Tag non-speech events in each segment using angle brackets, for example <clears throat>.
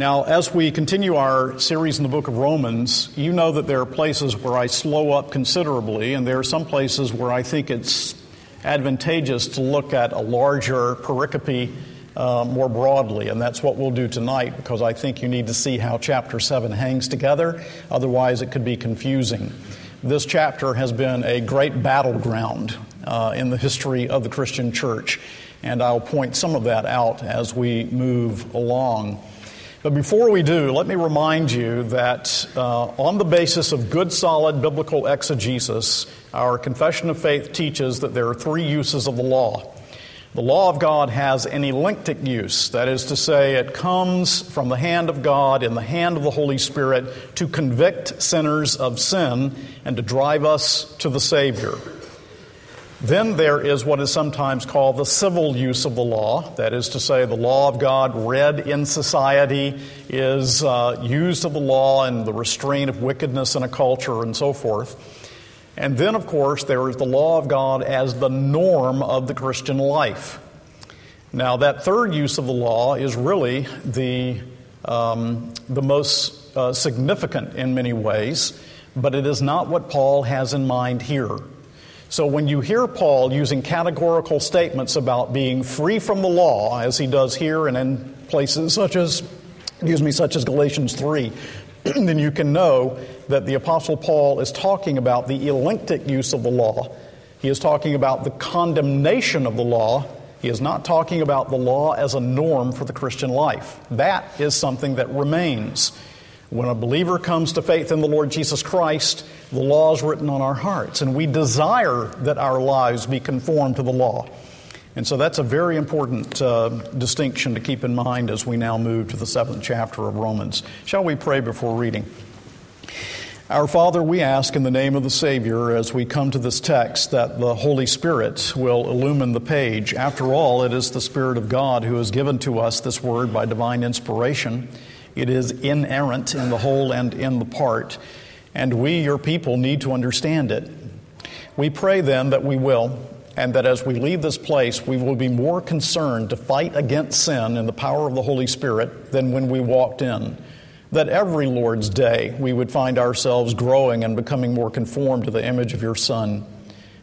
Now, as we continue our series in the book of Romans, you know that there are places where I slow up considerably, and there are some places where I think it's advantageous to look at a larger pericope uh, more broadly, and that's what we'll do tonight because I think you need to see how chapter 7 hangs together. Otherwise, it could be confusing. This chapter has been a great battleground uh, in the history of the Christian church, and I'll point some of that out as we move along. But before we do, let me remind you that uh, on the basis of good, solid biblical exegesis, our confession of faith teaches that there are three uses of the law. The law of God has an elenctic use, that is to say, it comes from the hand of God in the hand of the Holy Spirit to convict sinners of sin and to drive us to the Savior. Then there is what is sometimes called the civil use of the law. That is to say, the law of God read in society is uh, used of the law and the restraint of wickedness in a culture and so forth. And then, of course, there is the law of God as the norm of the Christian life. Now, that third use of the law is really the, um, the most uh, significant in many ways, but it is not what Paul has in mind here. So when you hear Paul using categorical statements about being free from the law, as he does here and in places such as, excuse me, such as Galatians 3, <clears throat> then you can know that the Apostle Paul is talking about the elenctic use of the law. He is talking about the condemnation of the law. He is not talking about the law as a norm for the Christian life. That is something that remains. When a believer comes to faith in the Lord Jesus Christ, the law is written on our hearts, and we desire that our lives be conformed to the law. And so that's a very important uh, distinction to keep in mind as we now move to the seventh chapter of Romans. Shall we pray before reading? Our Father, we ask in the name of the Savior as we come to this text that the Holy Spirit will illumine the page. After all, it is the Spirit of God who has given to us this word by divine inspiration. It is inerrant in the whole and in the part, and we, your people, need to understand it. We pray then that we will, and that as we leave this place, we will be more concerned to fight against sin in the power of the Holy Spirit than when we walked in. That every Lord's day we would find ourselves growing and becoming more conformed to the image of your Son.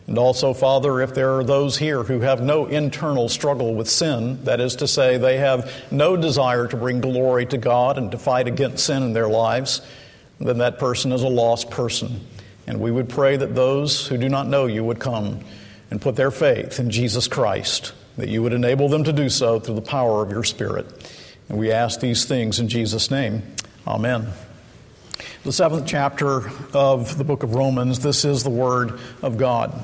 And also, Father, if there are those here who have no internal struggle with sin, that is to say, they have no desire to bring glory to God and to fight against sin in their lives, then that person is a lost person. And we would pray that those who do not know you would come and put their faith in Jesus Christ, that you would enable them to do so through the power of your Spirit. And we ask these things in Jesus' name. Amen. The seventh chapter of the book of Romans, this is the Word of God.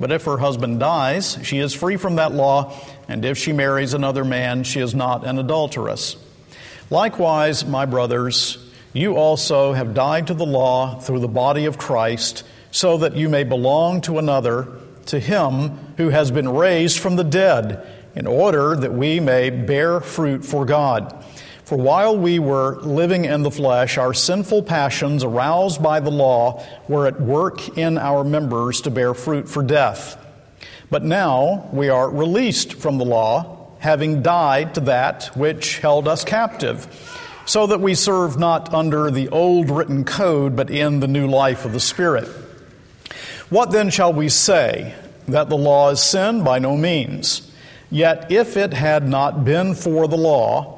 But if her husband dies, she is free from that law, and if she marries another man, she is not an adulteress. Likewise, my brothers, you also have died to the law through the body of Christ, so that you may belong to another, to him who has been raised from the dead, in order that we may bear fruit for God. For while we were living in the flesh, our sinful passions, aroused by the law, were at work in our members to bear fruit for death. But now we are released from the law, having died to that which held us captive, so that we serve not under the old written code, but in the new life of the Spirit. What then shall we say? That the law is sin? By no means. Yet if it had not been for the law,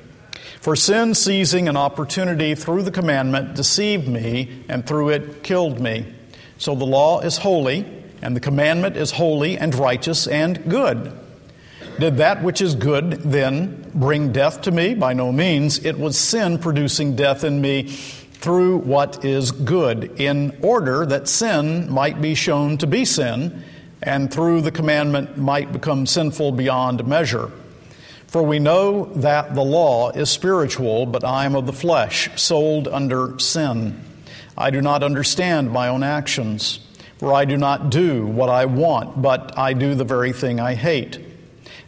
For sin, seizing an opportunity through the commandment, deceived me, and through it killed me. So the law is holy, and the commandment is holy and righteous and good. Did that which is good then bring death to me? By no means. It was sin producing death in me through what is good, in order that sin might be shown to be sin, and through the commandment might become sinful beyond measure. For we know that the law is spiritual, but I am of the flesh, sold under sin. I do not understand my own actions, for I do not do what I want, but I do the very thing I hate.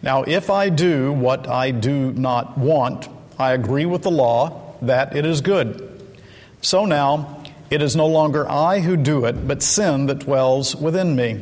Now, if I do what I do not want, I agree with the law that it is good. So now, it is no longer I who do it, but sin that dwells within me.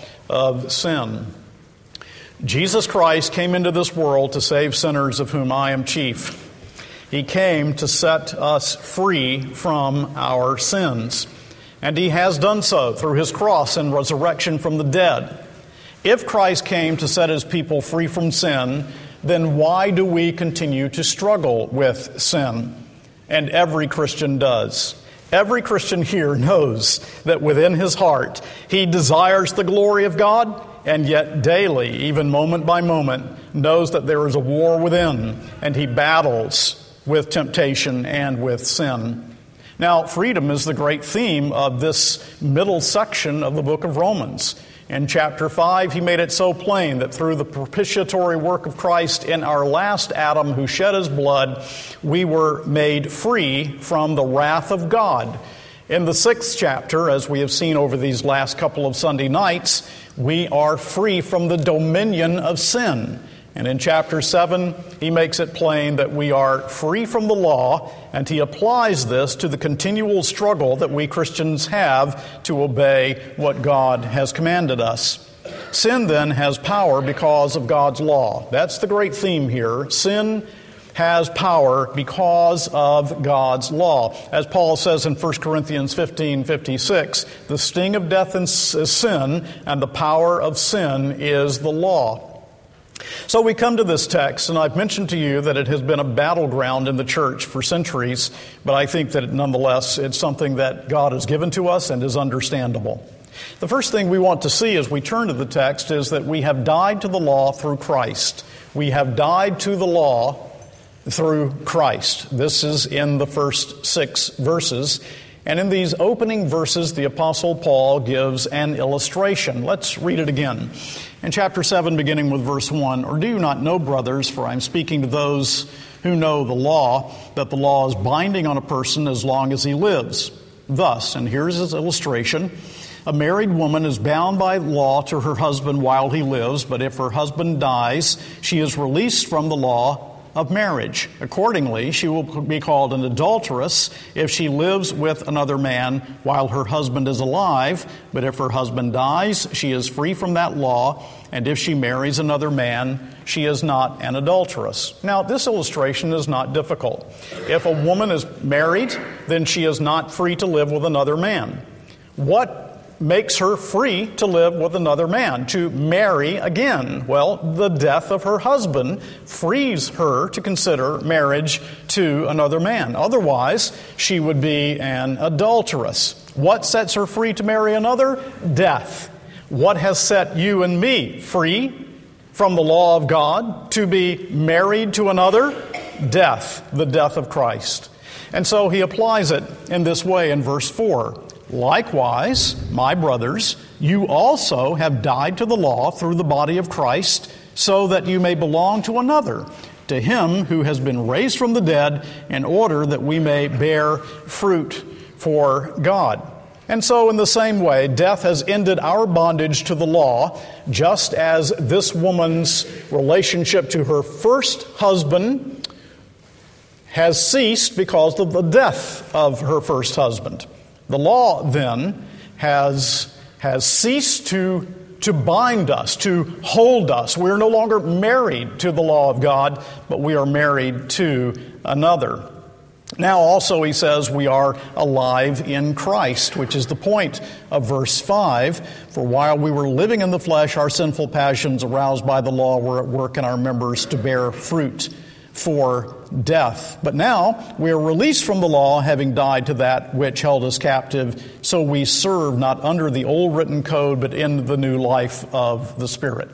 of sin. Jesus Christ came into this world to save sinners, of whom I am chief. He came to set us free from our sins, and He has done so through His cross and resurrection from the dead. If Christ came to set His people free from sin, then why do we continue to struggle with sin? And every Christian does. Every Christian here knows that within his heart he desires the glory of God and yet daily, even moment by moment, knows that there is a war within, and he battles with temptation and with sin. Now, freedom is the great theme of this middle section of the book of Romans. In chapter 5, he made it so plain that through the propitiatory work of Christ in our last Adam who shed his blood, we were made free from the wrath of God. In the sixth chapter, as we have seen over these last couple of Sunday nights, we are free from the dominion of sin. And in chapter 7, he makes it plain that we are free from the law, and he applies this to the continual struggle that we Christians have to obey what God has commanded us. Sin then has power because of God's law. That's the great theme here. Sin has power because of God's law. As Paul says in 1 Corinthians 15 56, the sting of death is sin, and the power of sin is the law. So we come to this text, and I've mentioned to you that it has been a battleground in the church for centuries, but I think that nonetheless it's something that God has given to us and is understandable. The first thing we want to see as we turn to the text is that we have died to the law through Christ. We have died to the law through Christ. This is in the first six verses. And in these opening verses, the Apostle Paul gives an illustration. Let's read it again. In chapter 7, beginning with verse 1 Or do you not know, brothers, for I'm speaking to those who know the law, that the law is binding on a person as long as he lives? Thus, and here's his illustration a married woman is bound by law to her husband while he lives, but if her husband dies, she is released from the law of marriage. Accordingly, she will be called an adulteress if she lives with another man while her husband is alive, but if her husband dies, she is free from that law, and if she marries another man, she is not an adulteress. Now, this illustration is not difficult. If a woman is married, then she is not free to live with another man. What makes her free to live with another man, to marry again. Well, the death of her husband frees her to consider marriage to another man. Otherwise, she would be an adulteress. What sets her free to marry another? Death. What has set you and me free from the law of God to be married to another? Death, the death of Christ. And so he applies it in this way in verse 4. Likewise, my brothers, you also have died to the law through the body of Christ, so that you may belong to another, to him who has been raised from the dead, in order that we may bear fruit for God. And so, in the same way, death has ended our bondage to the law, just as this woman's relationship to her first husband has ceased because of the death of her first husband. The law, then, has, has ceased to, to bind us, to hold us. We are no longer married to the law of God, but we are married to another. Now, also, he says we are alive in Christ, which is the point of verse 5. For while we were living in the flesh, our sinful passions aroused by the law were at work in our members to bear fruit for death. But now we are released from the law, having died to that which held us captive, so we serve not under the old written code, but in the new life of the Spirit.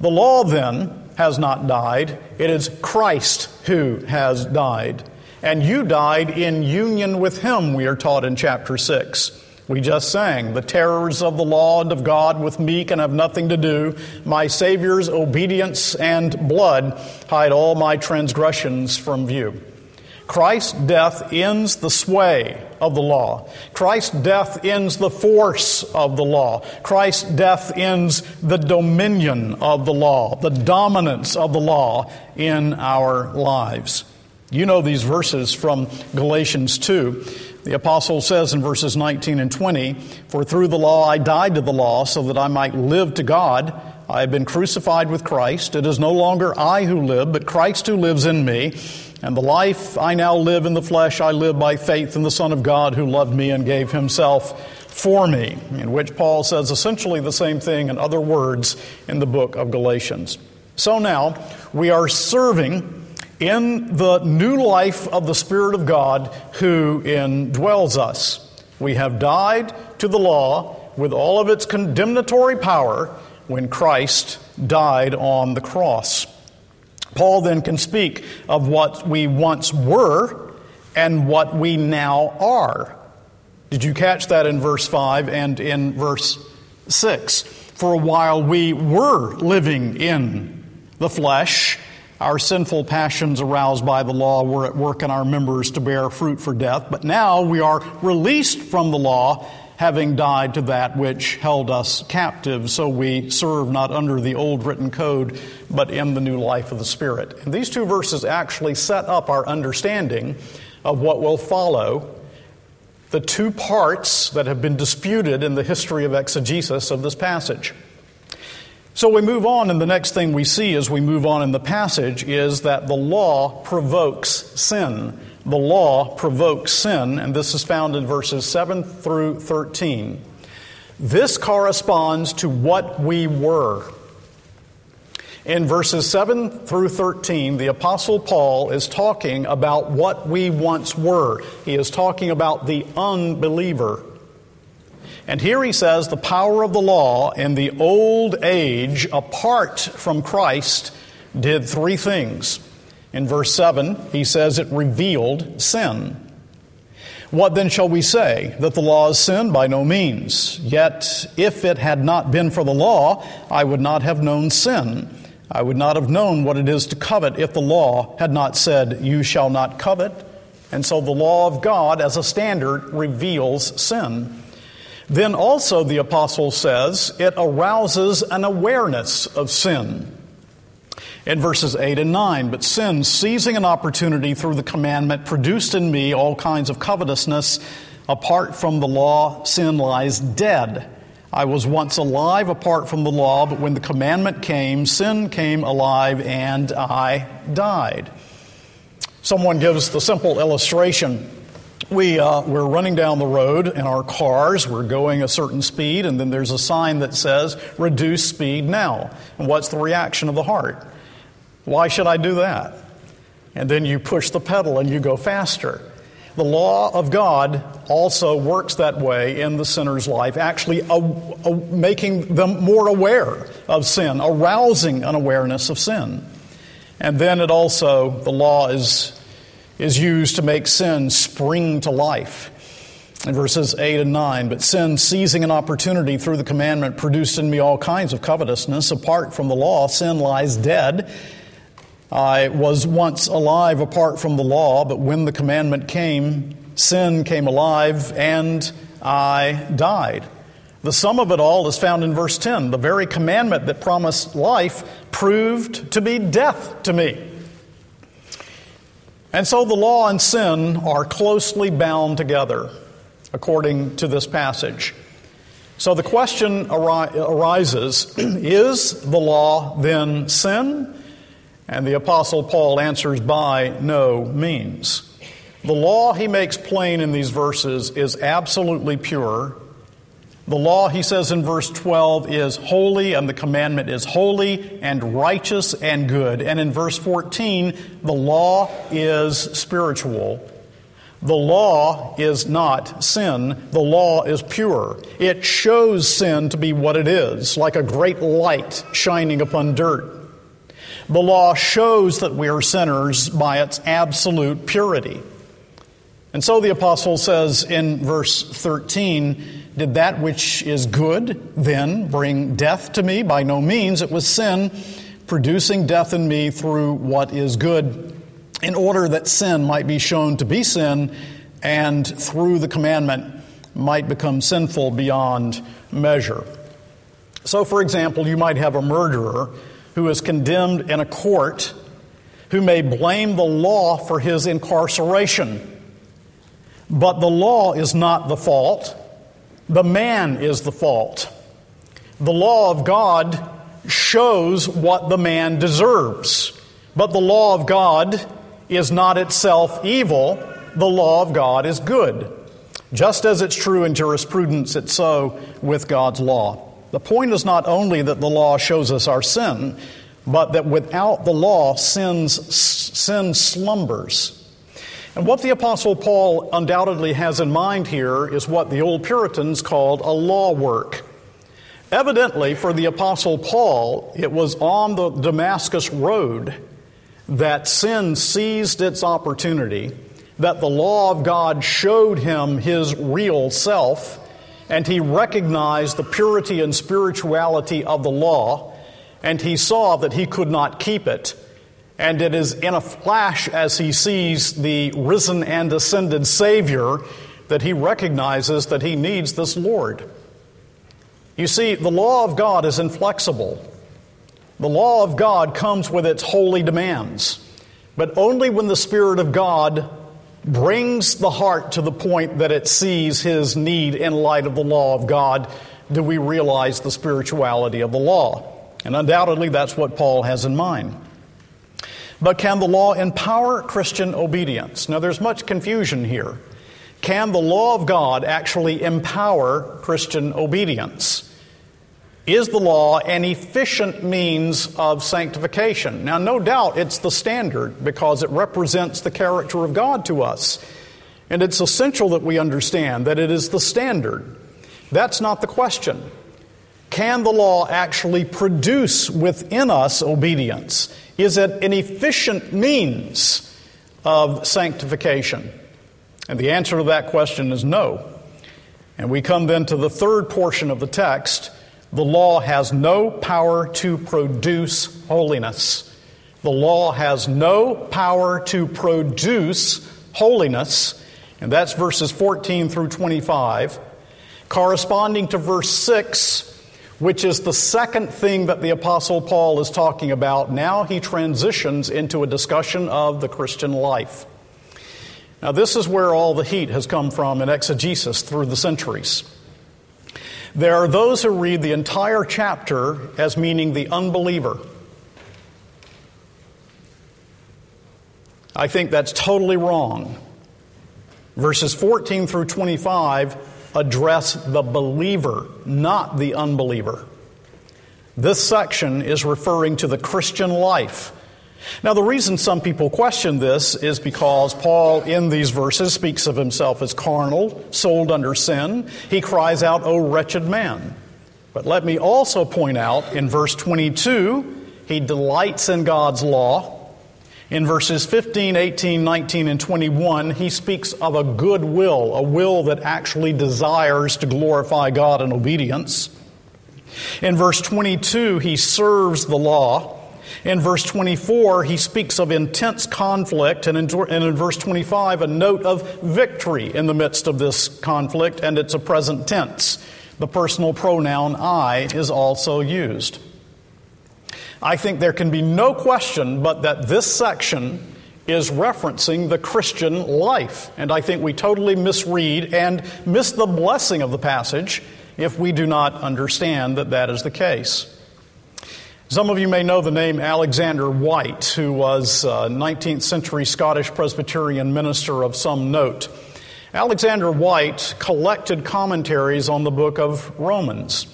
The law then has not died, it is Christ who has died. And you died in union with him, we are taught in chapter 6. We just sang, The terrors of the law and of God with me can have nothing to do. My Savior's obedience and blood hide all my transgressions from view. Christ's death ends the sway of the law. Christ's death ends the force of the law. Christ's death ends the dominion of the law, the dominance of the law in our lives. You know these verses from Galatians 2. The apostle says in verses 19 and 20, For through the law I died to the law so that I might live to God. I have been crucified with Christ. It is no longer I who live, but Christ who lives in me. And the life I now live in the flesh, I live by faith in the Son of God who loved me and gave himself for me, in which Paul says essentially the same thing in other words in the book of Galatians. So now we are serving in the new life of the Spirit of God who indwells us. We have died to the law with all of its condemnatory power when Christ died on the cross. Paul then can speak of what we once were and what we now are. Did you catch that in verse 5 and in verse 6? For a while we were living in the flesh our sinful passions aroused by the law were at work in our members to bear fruit for death, but now we are released from the law, having died to that which held us captive, so we serve not under the old written code, but in the new life of the Spirit. And these two verses actually set up our understanding of what will follow the two parts that have been disputed in the history of exegesis of this passage. So we move on, and the next thing we see as we move on in the passage is that the law provokes sin. The law provokes sin, and this is found in verses 7 through 13. This corresponds to what we were. In verses 7 through 13, the Apostle Paul is talking about what we once were. He is talking about the unbeliever. And here he says the power of the law in the old age, apart from Christ, did three things. In verse 7, he says it revealed sin. What then shall we say? That the law is sin? By no means. Yet, if it had not been for the law, I would not have known sin. I would not have known what it is to covet if the law had not said, You shall not covet. And so the law of God as a standard reveals sin. Then also, the apostle says, it arouses an awareness of sin. In verses 8 and 9, but sin, seizing an opportunity through the commandment, produced in me all kinds of covetousness. Apart from the law, sin lies dead. I was once alive apart from the law, but when the commandment came, sin came alive and I died. Someone gives the simple illustration we, uh, we're running down the road in our cars, we're going a certain speed, and then there's a sign that says, reduce speed now. And what's the reaction of the heart? Why should I do that? And then you push the pedal and you go faster. The law of God also works that way in the sinner's life, actually a, a, making them more aware of sin, arousing an awareness of sin. And then it also, the law is is used to make sin spring to life. in verses 8 and 9. But sin, seizing an opportunity through the commandment, produced in me all kinds of covetousness. Apart from the law, sin lies dead. I was once alive apart from the law, but when the commandment came, sin came alive and I died. The sum of it all is found in verse 10. The very commandment that promised life proved to be death to me. And so the law and sin are closely bound together, according to this passage. So the question arises <clears throat> is the law then sin? And the Apostle Paul answers by no means. The law he makes plain in these verses is absolutely pure. The law, he says in verse 12, is holy, and the commandment is holy and righteous and good. And in verse 14, the law is spiritual. The law is not sin. The law is pure. It shows sin to be what it is, like a great light shining upon dirt. The law shows that we are sinners by its absolute purity. And so the apostle says in verse 13, Did that which is good then bring death to me? By no means. It was sin producing death in me through what is good, in order that sin might be shown to be sin, and through the commandment might become sinful beyond measure. So, for example, you might have a murderer who is condemned in a court who may blame the law for his incarceration. But the law is not the fault, the man is the fault. The law of God shows what the man deserves, but the law of God is not itself evil, the law of God is good. Just as it's true in jurisprudence, it's so with God's law. The point is not only that the law shows us our sin, but that without the law, sin's, sin slumbers. And what the Apostle Paul undoubtedly has in mind here is what the old Puritans called a law work. Evidently, for the Apostle Paul, it was on the Damascus Road that sin seized its opportunity, that the law of God showed him his real self and he recognized the purity and spirituality of the law, and he saw that he could not keep it. And it is in a flash as he sees the risen and ascended Savior that he recognizes that he needs this Lord. You see, the law of God is inflexible. The law of God comes with its holy demands, but only when the Spirit of God brings the heart to the point that it sees his need in light of the law of God, do we realize the spirituality of the law. And undoubtedly, that's what Paul has in mind. But can the law empower Christian obedience? Now, there's much confusion here. Can the law of God actually empower Christian obedience? Is the law an efficient means of sanctification? Now, no doubt it's the standard because it represents the character of God to us. And it's essential that we understand that it is the standard. That's not the question. Can the law actually produce within us obedience? Is it an efficient means of sanctification? And the answer to that question is no. And we come then to the third portion of the text the law has no power to produce holiness. The law has no power to produce holiness. And that's verses 14 through 25. Corresponding to verse 6, which is the second thing that the Apostle Paul is talking about, now he transitions into a discussion of the Christian life. Now, this is where all the heat has come from in exegesis through the centuries. There are those who read the entire chapter as meaning the unbeliever. I think that's totally wrong. Verses 14 through 25 address the believer, not the unbeliever. This section is referring to the Christian life now, the reason some people question this is because Paul, in these verses, speaks of himself as carnal, sold under sin. He cries out, O wretched man. But let me also point out in verse 22, he delights in God's law. In verses 15, 18, 19, and 21, he speaks of a good will, a will that actually desires to glorify God in obedience. In verse 22, he serves the law. In verse 24, he speaks of intense conflict, and in, and in, verse 25, a note of victory in the midst of this conflict, and it's a present tense. The personal pronoun I is also used. I think there can be no question but that this section is referencing the Christian life. And I think we totally misread and miss the blessing of the passage if we do not understand that that is the case. Some of you may know the name Alexander Whyte, who was a 19th century Scottish Presbyterian minister of some note. Alexander Whyte collected commentaries on the book of Romans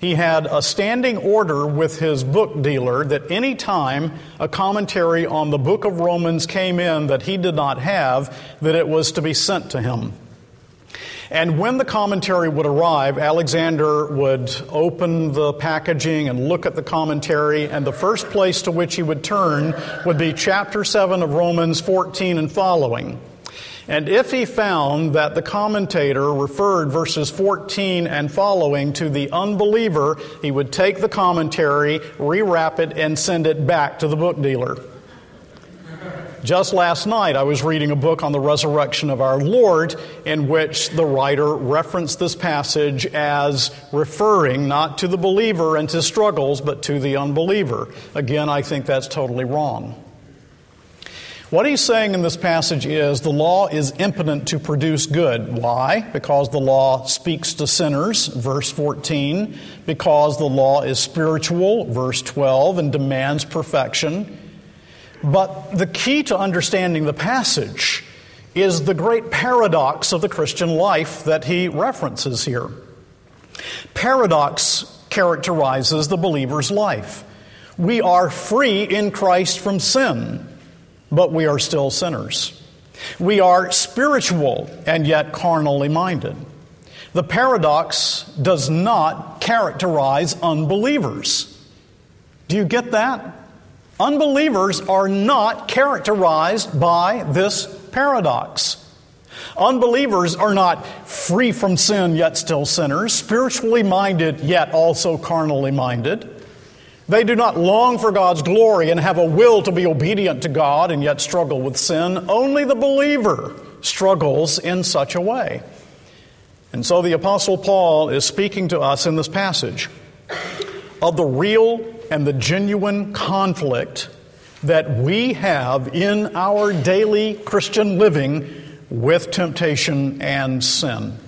he had a standing order with his book dealer that any time a commentary on the book of Romans came in that he did not have, that it was to be sent to him. And when the commentary would arrive, Alexander would open the packaging and look at the commentary, and the first place to which he would turn would be chapter 7 of Romans 14 and following. And if he found that the commentator referred verses 14 and following to the unbeliever, he would take the commentary, rewrap it, and send it back to the book dealer. Just last night, I was reading a book on the resurrection of our Lord, in which the writer referenced this passage as referring not to the believer and his struggles, but to the unbeliever. Again, I think that's totally wrong. What he's saying in this passage is the law is impotent to produce good. Why? Because the law speaks to sinners, verse 14. Because the law is spiritual, verse 12, and demands perfection. But the key to understanding the passage is the great paradox of the Christian life that he references here. Paradox characterizes the believer's life. We are free in Christ from sin but we are still sinners. We are spiritual and yet carnally minded. The paradox does not characterize unbelievers. Do you get that? Unbelievers are not characterized by this paradox. Unbelievers are not free from sin yet still sinners, spiritually minded yet also carnally minded. They do not long for God's glory and have a will to be obedient to God and yet struggle with sin. Only the believer struggles in such a way. And so the Apostle Paul is speaking to us in this passage of the real and the genuine conflict that we have in our daily Christian living with temptation and sin.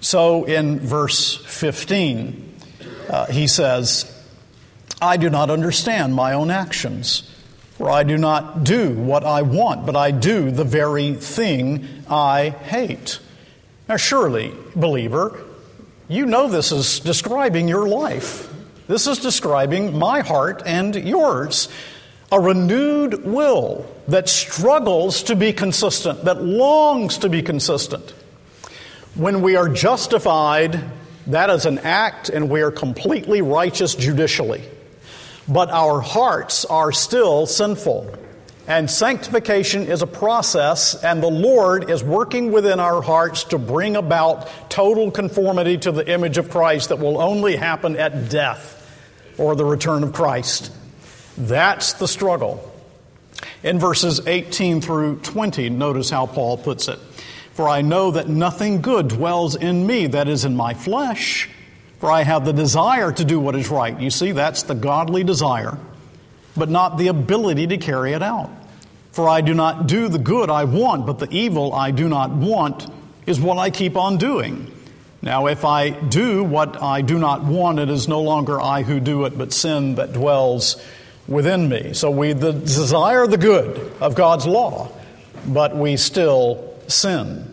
So in verse 15, uh, he says, I do not understand my own actions. For I do not do what I want, but I do the very thing I hate. Now, surely, believer, you know this is describing your life. This is describing my heart and yours. A renewed will that struggles to be consistent, that longs to be consistent. When we are justified, that is an act and we are completely righteous judicially but our hearts are still sinful. And sanctification is a process, and the Lord is working within our hearts to bring about total conformity to the image of Christ that will only happen at death or the return of Christ. That's the struggle. In verses 18 through 20, notice how Paul puts it For I know that nothing good dwells in me, that is, in my flesh. For I have the desire to do what is right. You see, that's the godly desire, but not the ability to carry it out. For I do not do the good I want, but the evil I do not want is what I keep on doing. Now, if I do what I do not want, it is no longer I who do it, but sin that dwells within me. So we desire the good of God's law, but we still sin.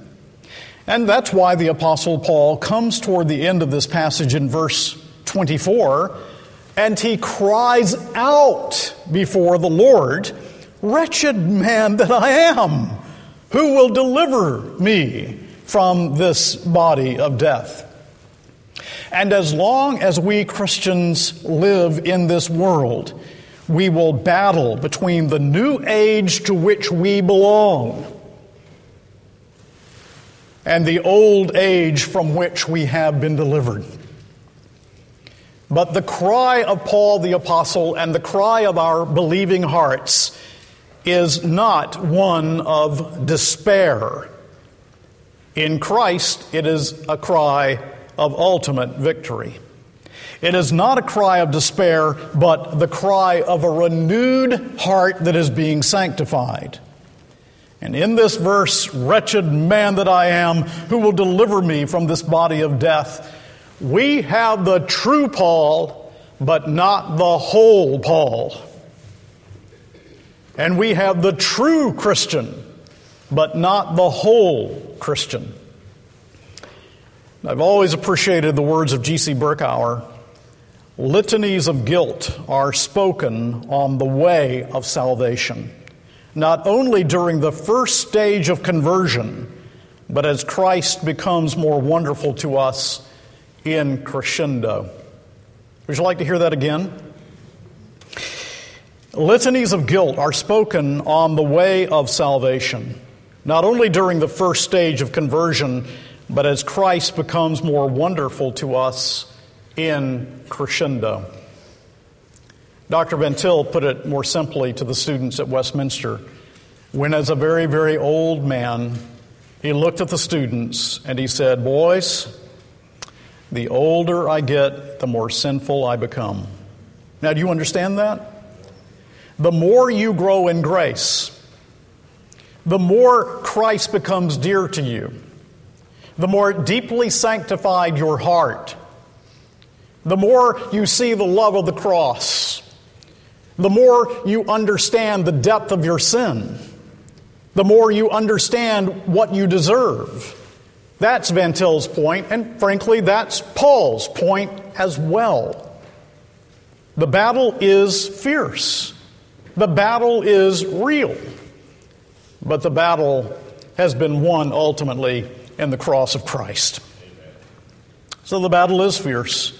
And that's why the Apostle Paul comes toward the end of this passage in verse 24 and he cries out before the Lord, Wretched man that I am, who will deliver me from this body of death? And as long as we Christians live in this world, we will battle between the new age to which we belong and the old age from which we have been delivered. But the cry of Paul the Apostle and the cry of our believing hearts is not one of despair. In Christ, it is a cry of ultimate victory. It is not a cry of despair, but the cry of a renewed heart that is being sanctified. And in this verse, wretched man that I am, who will deliver me from this body of death? We have the true Paul, but not the whole Paul. And we have the true Christian, but not the whole Christian. I've always appreciated the words of G.C. Berkouwer. Litanies of guilt are spoken on the way of salvation, not only during the first stage of conversion, but as Christ becomes more wonderful to us in crescendo. Would you like to hear that again? Litanies of guilt are spoken on the way of salvation, not only during the first stage of conversion, but as Christ becomes more wonderful to us in crescendo. Dr. Van Til put it more simply to the students at Westminster when, as a very, very old man, he looked at the students and he said, Boys, the older I get, the more sinful I become. Now, do you understand that? The more you grow in grace, the more Christ becomes dear to you, the more deeply sanctified your heart the more you see the love of the cross, the more you understand the depth of your sin, the more you understand what you deserve. That's Van Til's point, and frankly, that's Paul's point as well. The battle is fierce. The battle is real. But the battle has been won ultimately in the cross of Christ. So the battle is fierce.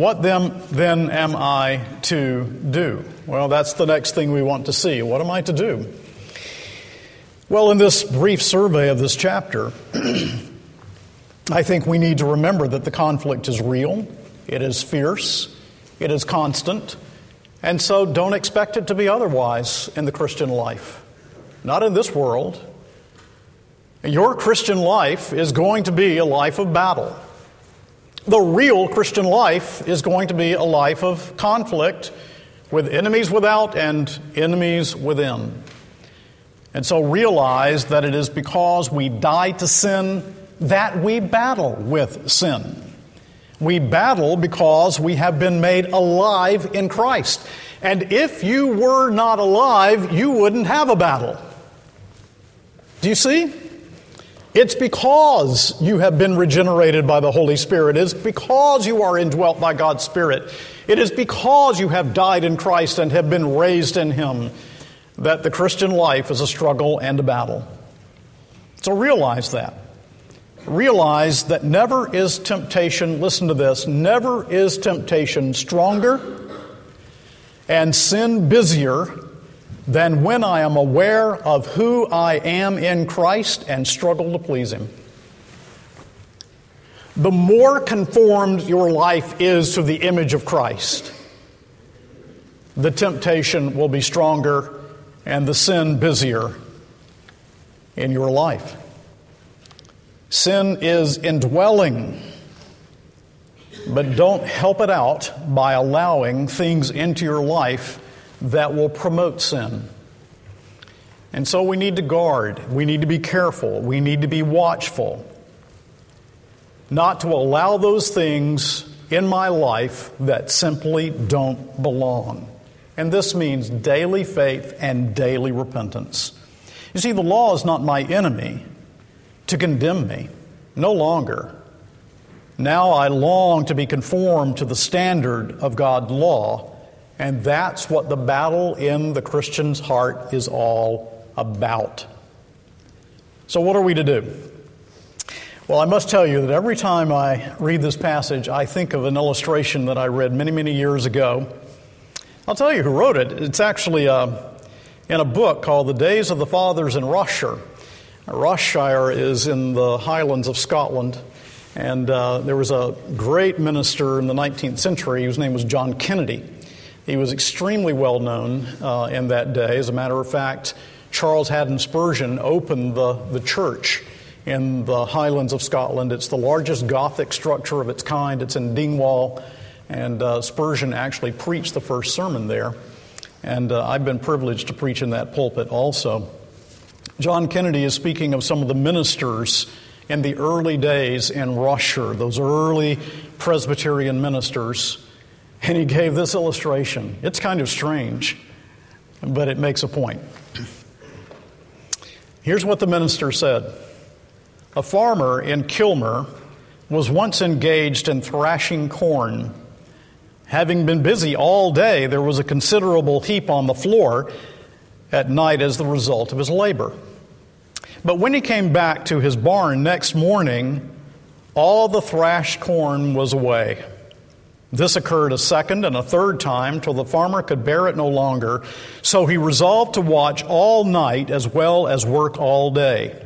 What then, then am I to do? Well, that's the next thing we want to see. What am I to do? Well, in this brief survey of this chapter, <clears throat> I think we need to remember that the conflict is real, it is fierce, it is constant, and so don't expect it to be otherwise in the Christian life. Not in this world. Your Christian life is going to be a life of battle the real Christian life is going to be a life of conflict with enemies without and enemies within. And so realize that it is because we die to sin that we battle with sin. We battle because we have been made alive in Christ. And if you were not alive, you wouldn't have a battle. Do you see? It's because you have been regenerated by the Holy Spirit. It is because you are indwelt by God's Spirit. It is because you have died in Christ and have been raised in Him that the Christian life is a struggle and a battle. So realize that. Realize that never is temptation, listen to this, never is temptation stronger and sin busier than when I am aware of who I am in Christ and struggle to please Him. The more conformed your life is to the image of Christ, the temptation will be stronger and the sin busier in your life. Sin is indwelling, but don't help it out by allowing things into your life that will promote sin. And so we need to guard, we need to be careful, we need to be watchful, not to allow those things in my life that simply don't belong. And this means daily faith and daily repentance. You see, the law is not my enemy to condemn me, no longer. Now I long to be conformed to the standard of God's law and that's what the battle in the Christian's heart is all about. So, what are we to do? Well, I must tell you that every time I read this passage, I think of an illustration that I read many, many years ago I'll tell you who wrote it. It's actually uh, in a book called The Days of the Fathers in Ross-shire. Ross-shire is in the Highlands of Scotland. And uh, there was a great minister in the 19th century whose name was John Kennedy. He was extremely well known uh, in that day. As a matter of fact, Charles Haddon Spurgeon opened the, the church in the Highlands of Scotland. It's the largest Gothic structure of its kind. It's in Dingwall, and uh, Spurgeon actually preached the first sermon there. And uh, I've been privileged to preach in that pulpit also. John Kennedy is speaking of some of the ministers in the early days in Ross-shire, those early Presbyterian ministers, and he gave this illustration. It's kind of strange, but it makes a point. Here's what the minister said A farmer in Kilmuir was once engaged in thrashing corn. Having been busy all day, there was a considerable heap on the floor at night as the result of his labor. But when he came back to his barn next morning, all the thrashed corn was away. This occurred a second and a third time till the farmer could bear it no longer. So he resolved to watch all night as well as work all day.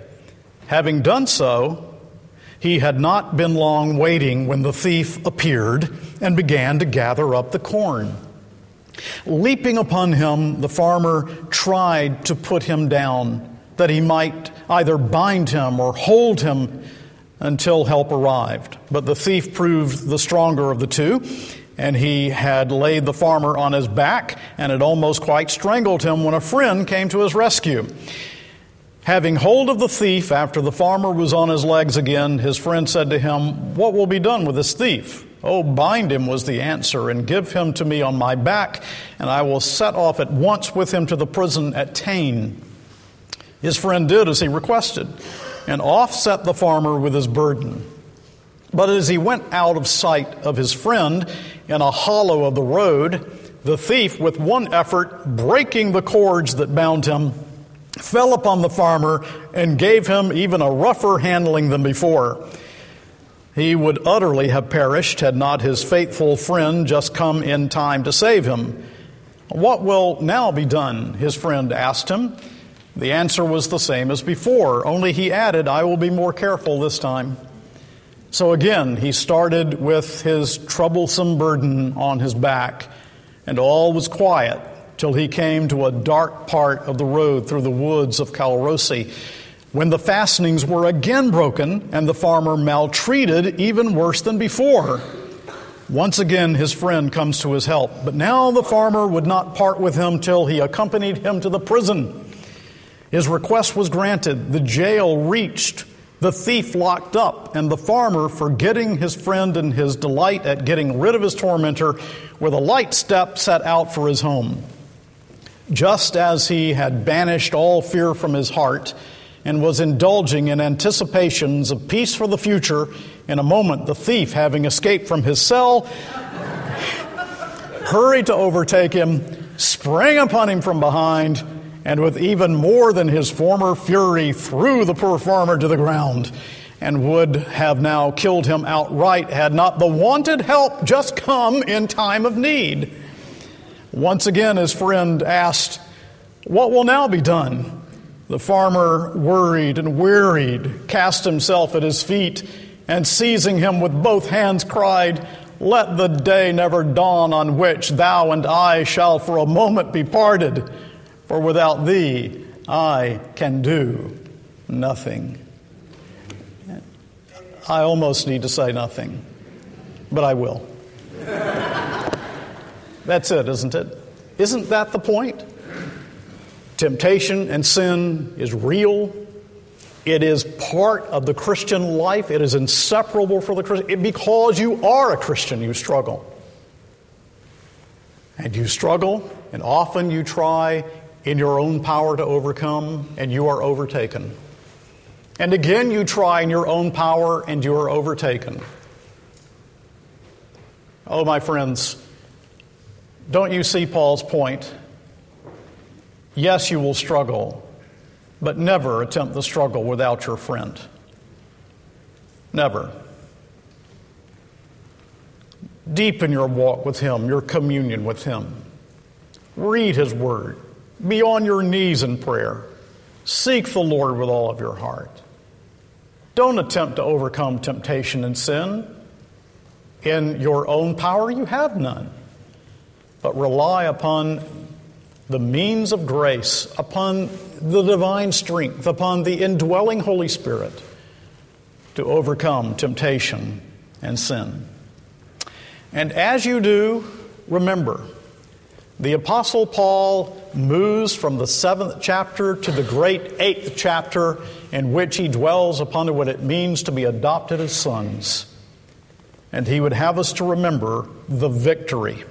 Having done so, he had not been long waiting when the thief appeared and began to gather up the corn. Leaping upon him, the farmer tried to put him down that he might either bind him or hold him until help arrived. But the thief proved the stronger of the two, and he had laid the farmer on his back and had almost quite strangled him when a friend came to his rescue. Having hold of the thief after the farmer was on his legs again, his friend said to him, What will be done with this thief? Oh, bind him, was the answer, and give him to me on my back, and I will set off at once with him to the prison at Tain. His friend did as he requested and offset the farmer with his burden. But as he went out of sight of his friend in a hollow of the road, the thief, with one effort, breaking the cords that bound him, fell upon the farmer and gave him even a rougher handling than before. He would utterly have perished had not his faithful friend just come in time to save him. What will now be done? His friend asked him. The answer was the same as before, only he added, I will be more careful this time. So again, he started with his troublesome burden on his back, and all was quiet till he came to a dark part of the road through the woods of Calrossie, when the fastenings were again broken and the farmer maltreated even worse than before. Once again, his friend comes to his help, but now the farmer would not part with him till he accompanied him to the prison. His request was granted, the jail reached, the thief locked up, and the farmer, forgetting his friend and his delight at getting rid of his tormentor, with a light step set out for his home. Just as he had banished all fear from his heart and was indulging in anticipations of peace for the future, in a moment the thief, having escaped from his cell, <laughs> hurried to overtake him, sprang upon him from behind, and with even more than his former fury threw the poor farmer to the ground and would have now killed him outright had not the wanted help just come in time of need. Once again, his friend asked, What will now be done? The farmer, worried and wearied, cast himself at his feet and seizing him with both hands cried, Let the day never dawn on which thou and I shall for a moment be parted for without thee I can do nothing. I almost need to say nothing, but I will. <laughs> That's it, isn't it? Isn't that the point? Temptation and sin is real. It is part of the Christian life. It is inseparable for the Christian. Because you are a Christian, you struggle. And you struggle, and often you try in your own power to overcome, and you are overtaken. And again, you try in your own power, and you are overtaken. Oh, my friends, don't you see Paul's point? Yes, you will struggle, but never attempt the struggle without your friend. Never. Deepen your walk with Him, your communion with Him. Read His Word. Be on your knees in prayer. Seek the Lord with all of your heart. Don't attempt to overcome temptation and sin. In your own power, you have none. But rely upon the means of grace, upon the divine strength, upon the indwelling Holy Spirit to overcome temptation and sin. And as you do, remember, the Apostle Paul moves from the seventh chapter to the great eighth chapter in which he dwells upon what it means to be adopted as sons. And he would have us to remember the victory.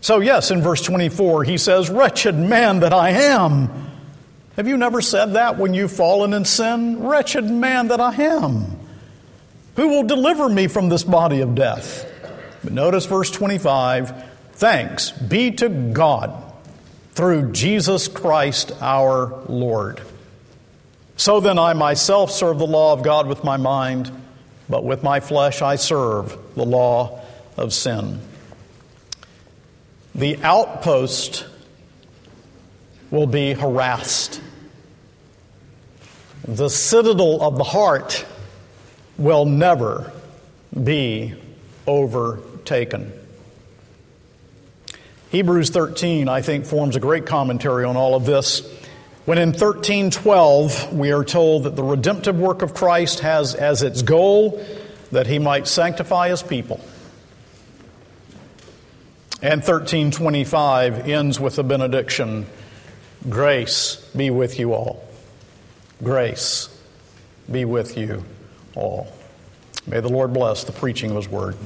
So, yes, in verse 24, he says, Wretched man that I am. Have you never said that when you've fallen in sin? Wretched man that I am. Who will deliver me from this body of death? But notice verse 25 Thanks be to God through Jesus Christ our Lord. So then, I myself serve the law of God with my mind, but with my flesh I serve the law of sin. The outpost will be harassed. The citadel of the heart will never be overtaken. Hebrews 13, I think, forms a great commentary on all of this. When in 1312, we are told that the redemptive work of Christ has as its goal that he might sanctify his people. And 1325 ends with the benediction Grace be with you all. Grace be with you all. May the Lord bless the preaching of his word.